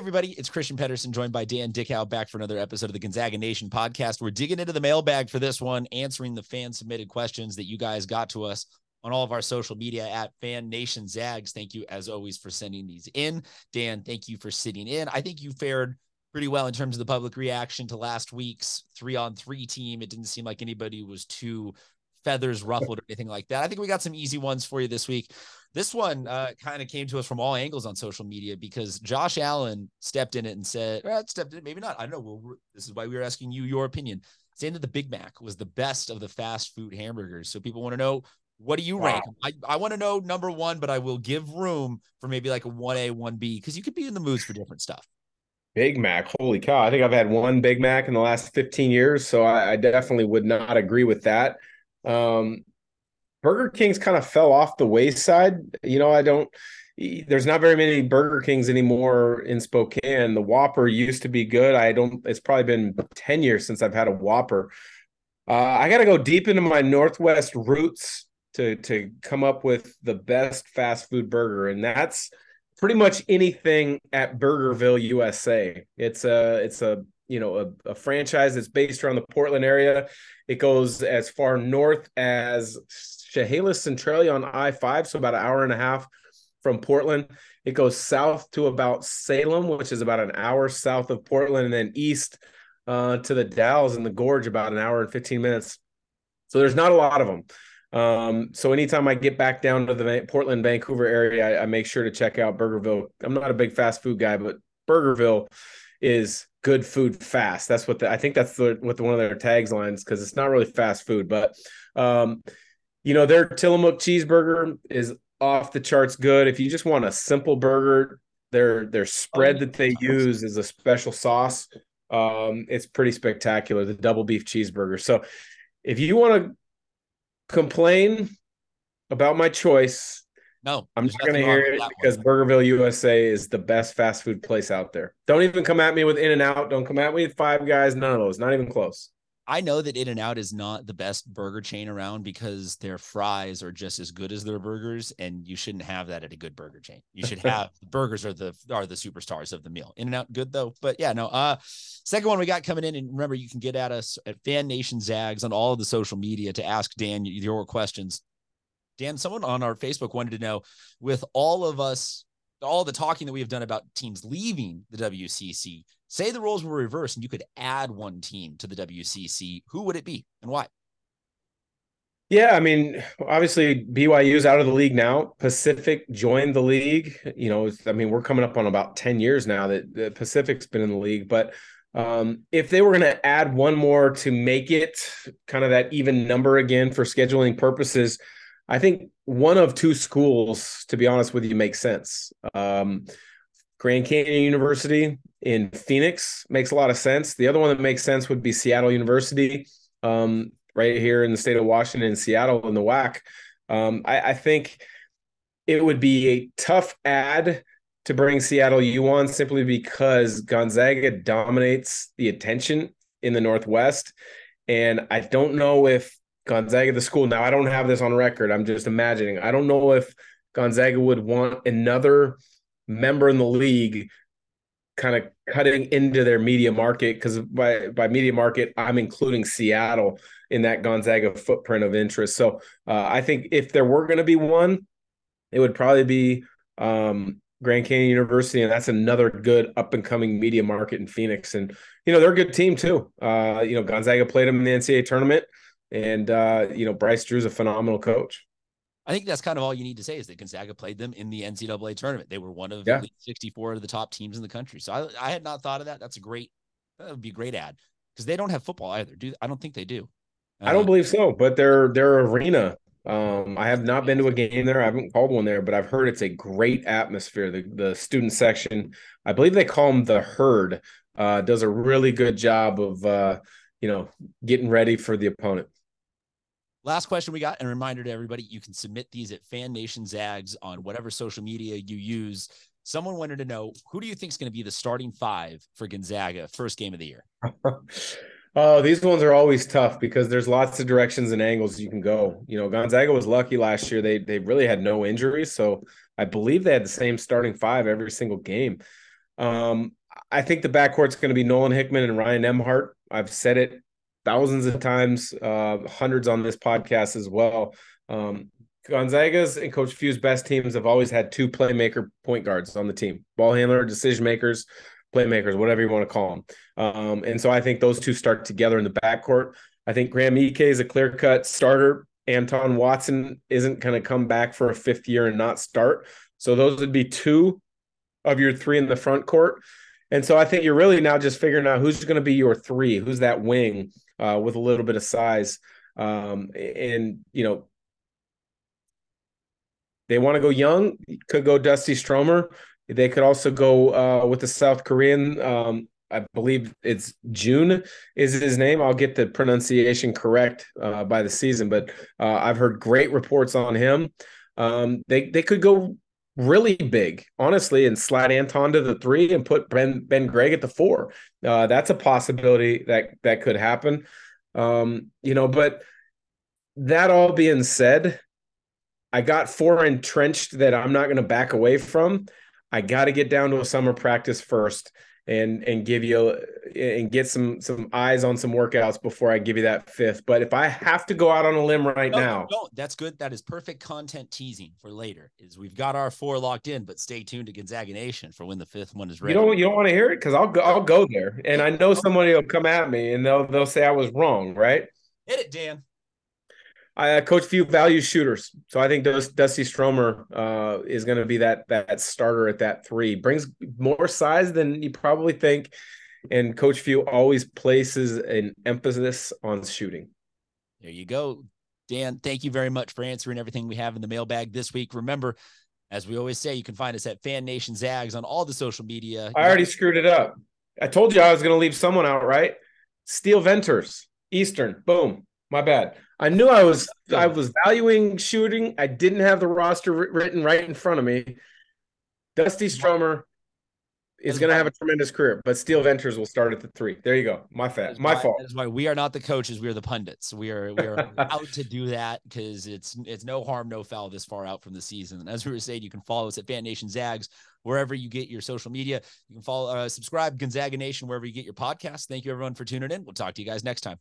everybody, it's Christian Pedersen joined by Dan Dickau back for another episode of the Gonzaga Nation podcast. We're digging into the mailbag for this one, answering the fan submitted questions that you guys got to us on all of our social media at Fan Nation Zags. Thank you, as always, for sending these in. Dan, thank you for sitting in. I think you fared pretty well in terms of the public reaction to last week's three on three team. It didn't seem like anybody was too feathers ruffled or anything like that. I think we got some easy ones for you this week. This one uh, kind of came to us from all angles on social media because Josh Allen stepped in it and said, well, stepped in maybe not. I don't know. Well, this is why we were asking you your opinion. Saying that the Big Mac was the best of the fast food hamburgers. So people want to know what do you wow. rank? I, I want to know number one, but I will give room for maybe like a 1A, 1B, because you could be in the moods for different stuff. Big Mac, holy cow. I think I've had one Big Mac in the last 15 years. So I, I definitely would not agree with that. Um, Burger King's kind of fell off the wayside. You know, I don't, there's not very many Burger Kings anymore in Spokane. The Whopper used to be good. I don't, it's probably been 10 years since I've had a Whopper. Uh, I got to go deep into my Northwest roots to to come up with the best fast food burger, and that's pretty much anything at Burgerville, USA. It's a it's a you know a, a franchise that's based around the Portland area. It goes as far north as Chehalis Centralia on I five, so about an hour and a half from Portland. It goes south to about Salem, which is about an hour south of Portland, and then east uh, to the Dalles and the Gorge, about an hour and 15 minutes. So there's not a lot of them. Um, so anytime I get back down to the Portland, Vancouver area, I, I, make sure to check out Burgerville. I'm not a big fast food guy, but Burgerville is good food fast. That's what the, I think that's the, what the, one of their tags lines because it's not really fast food, but um, you know their Tillamook cheeseburger is off the charts good. If you just want a simple burger, their their spread that they use is a special sauce. Um, it's pretty spectacular. The double beef cheeseburger. So if you want to complain about my choice. No, I'm just going to hear it because one. Burgerville USA is the best fast food place out there. Don't even come at me with In and Out. Don't come at me with Five Guys. None of those. Not even close. I know that In and Out is not the best burger chain around because their fries are just as good as their burgers, and you shouldn't have that at a good burger chain. You should have the burgers are the are the superstars of the meal. In and Out good though, but yeah, no. Uh, second one we got coming in, and remember you can get at us at Fan Nation Zags on all of the social media to ask Dan your questions. Dan, someone on our Facebook wanted to know with all of us all the talking that we have done about teams leaving the WCC, say the roles were reversed and you could add one team to the WCC, who would it be and why? Yeah, I mean, obviously BYU is out of the league now. Pacific joined the league. You know, I mean, we're coming up on about 10 years now that the Pacific's been in the league, but um, if they were going to add one more to make it kind of that even number again for scheduling purposes, I think one of two schools, to be honest with you, makes sense. Um, Grand Canyon University in Phoenix makes a lot of sense. The other one that makes sense would be Seattle University, um, right here in the state of Washington, Seattle in the WAC. Um, I, I, think it would be a tough ad to bring Seattle U on simply because Gonzaga dominates the attention in the Northwest. And I don't know if Gonzaga, the school. Now, I don't have this on record. I'm just imagining. I don't know if Gonzaga would want another member in the league kind of cutting into their media market because by by media market I'm including Seattle in that Gonzaga footprint of interest. So uh, I think if there were going to be one, it would probably be um, Grand Canyon University, and that's another good up and coming media market in Phoenix. And you know they're a good team too. Uh, you know Gonzaga played them in the NCAA tournament. And uh, you know, Bryce Drew's a phenomenal coach. I think that's kind of all you need to say is that Gonzaga played them in the NCAA tournament. They were one of yeah. 64 of the top teams in the country. So I, I had not thought of that. That's a great, that would be a great ad because they don't have football either. Do I don't think they do. Uh, I don't uh, believe so, but their their arena. Um, I have not been to a game there. I haven't called one there, but I've heard it's a great atmosphere. The the student section, I believe they call them the herd, uh, does a really good job of uh, you know getting ready for the opponent. Last question we got, and a reminder to everybody: you can submit these at Fan Nation Zags on whatever social media you use. Someone wanted to know who do you think is going to be the starting five for Gonzaga first game of the year. oh, these ones are always tough because there's lots of directions and angles you can go. You know, Gonzaga was lucky last year; they they really had no injuries, so I believe they had the same starting five every single game. Um, I think the backcourt's going to be Nolan Hickman and Ryan Nembhard. I've said it thousands of times, uh, hundreds on this podcast as well. Um, Gonzaga's and Coach Few's best teams have always had two playmaker point guards on the team, ball handler, decision makers, playmakers, whatever you want to call them. Um, and so I think those two start together in the backcourt. I think Graham Ike is a clear cut starter. Anton Watson isn't going to come back for a fifth year and not start. So those would be two of your three in the front court. And so I think you're really now just figuring out who's going to be your three, who's that wing uh, with a little bit of size. Um, and, you know, they want to go young, could go Dusty Stromer. They could also go uh, with the South Korean. Um, I believe it's June is his name. I'll get the pronunciation correct uh, by the season, but uh, I've heard great reports on him. Um, they they could go really big, honestly, and slide Anton to the three and put Ben Ben Gregg at the four. Uh, that's a possibility that that could happen. Um, you know, but that all being said, I got four entrenched that I'm not going to back away from. I got to get down to a summer practice first and and give you and get some some eyes on some workouts before I give you that fifth. But if I have to go out on a limb right no, now, no, that's good. That is perfect content teasing for later. Is we've got our four locked in, but stay tuned to Gonzaga Nation for when the fifth one is ready. You don't you don't want to hear it because I'll go I'll go there, and I know somebody will come at me and they'll they'll say I was wrong, right? Hit it, Dan. I uh, coach few value shooters, so I think Dusty Stromer uh, is going to be that that starter at that three. Brings more size than you probably think, and Coach Few always places an emphasis on shooting. There you go, Dan. Thank you very much for answering everything we have in the mailbag this week. Remember, as we always say, you can find us at Fan Nation Zags on all the social media. I already screwed it up. I told you I was going to leave someone out, right? Steele Venters, Eastern. Boom. My bad. I knew I was I was valuing shooting. I didn't have the roster written right in front of me. Dusty Stromer is going to have a tremendous career, but Steele Venters will start at the three. There you go. My fat, my why, fault. That's why we are not the coaches. We are the pundits. We are we are out to do that because it's it's no harm, no foul this far out from the season. And as we were saying, you can follow us at Fan Nation Zags wherever you get your social media. You can follow, uh, subscribe Gonzaga Nation wherever you get your podcast. Thank you everyone for tuning in. We'll talk to you guys next time.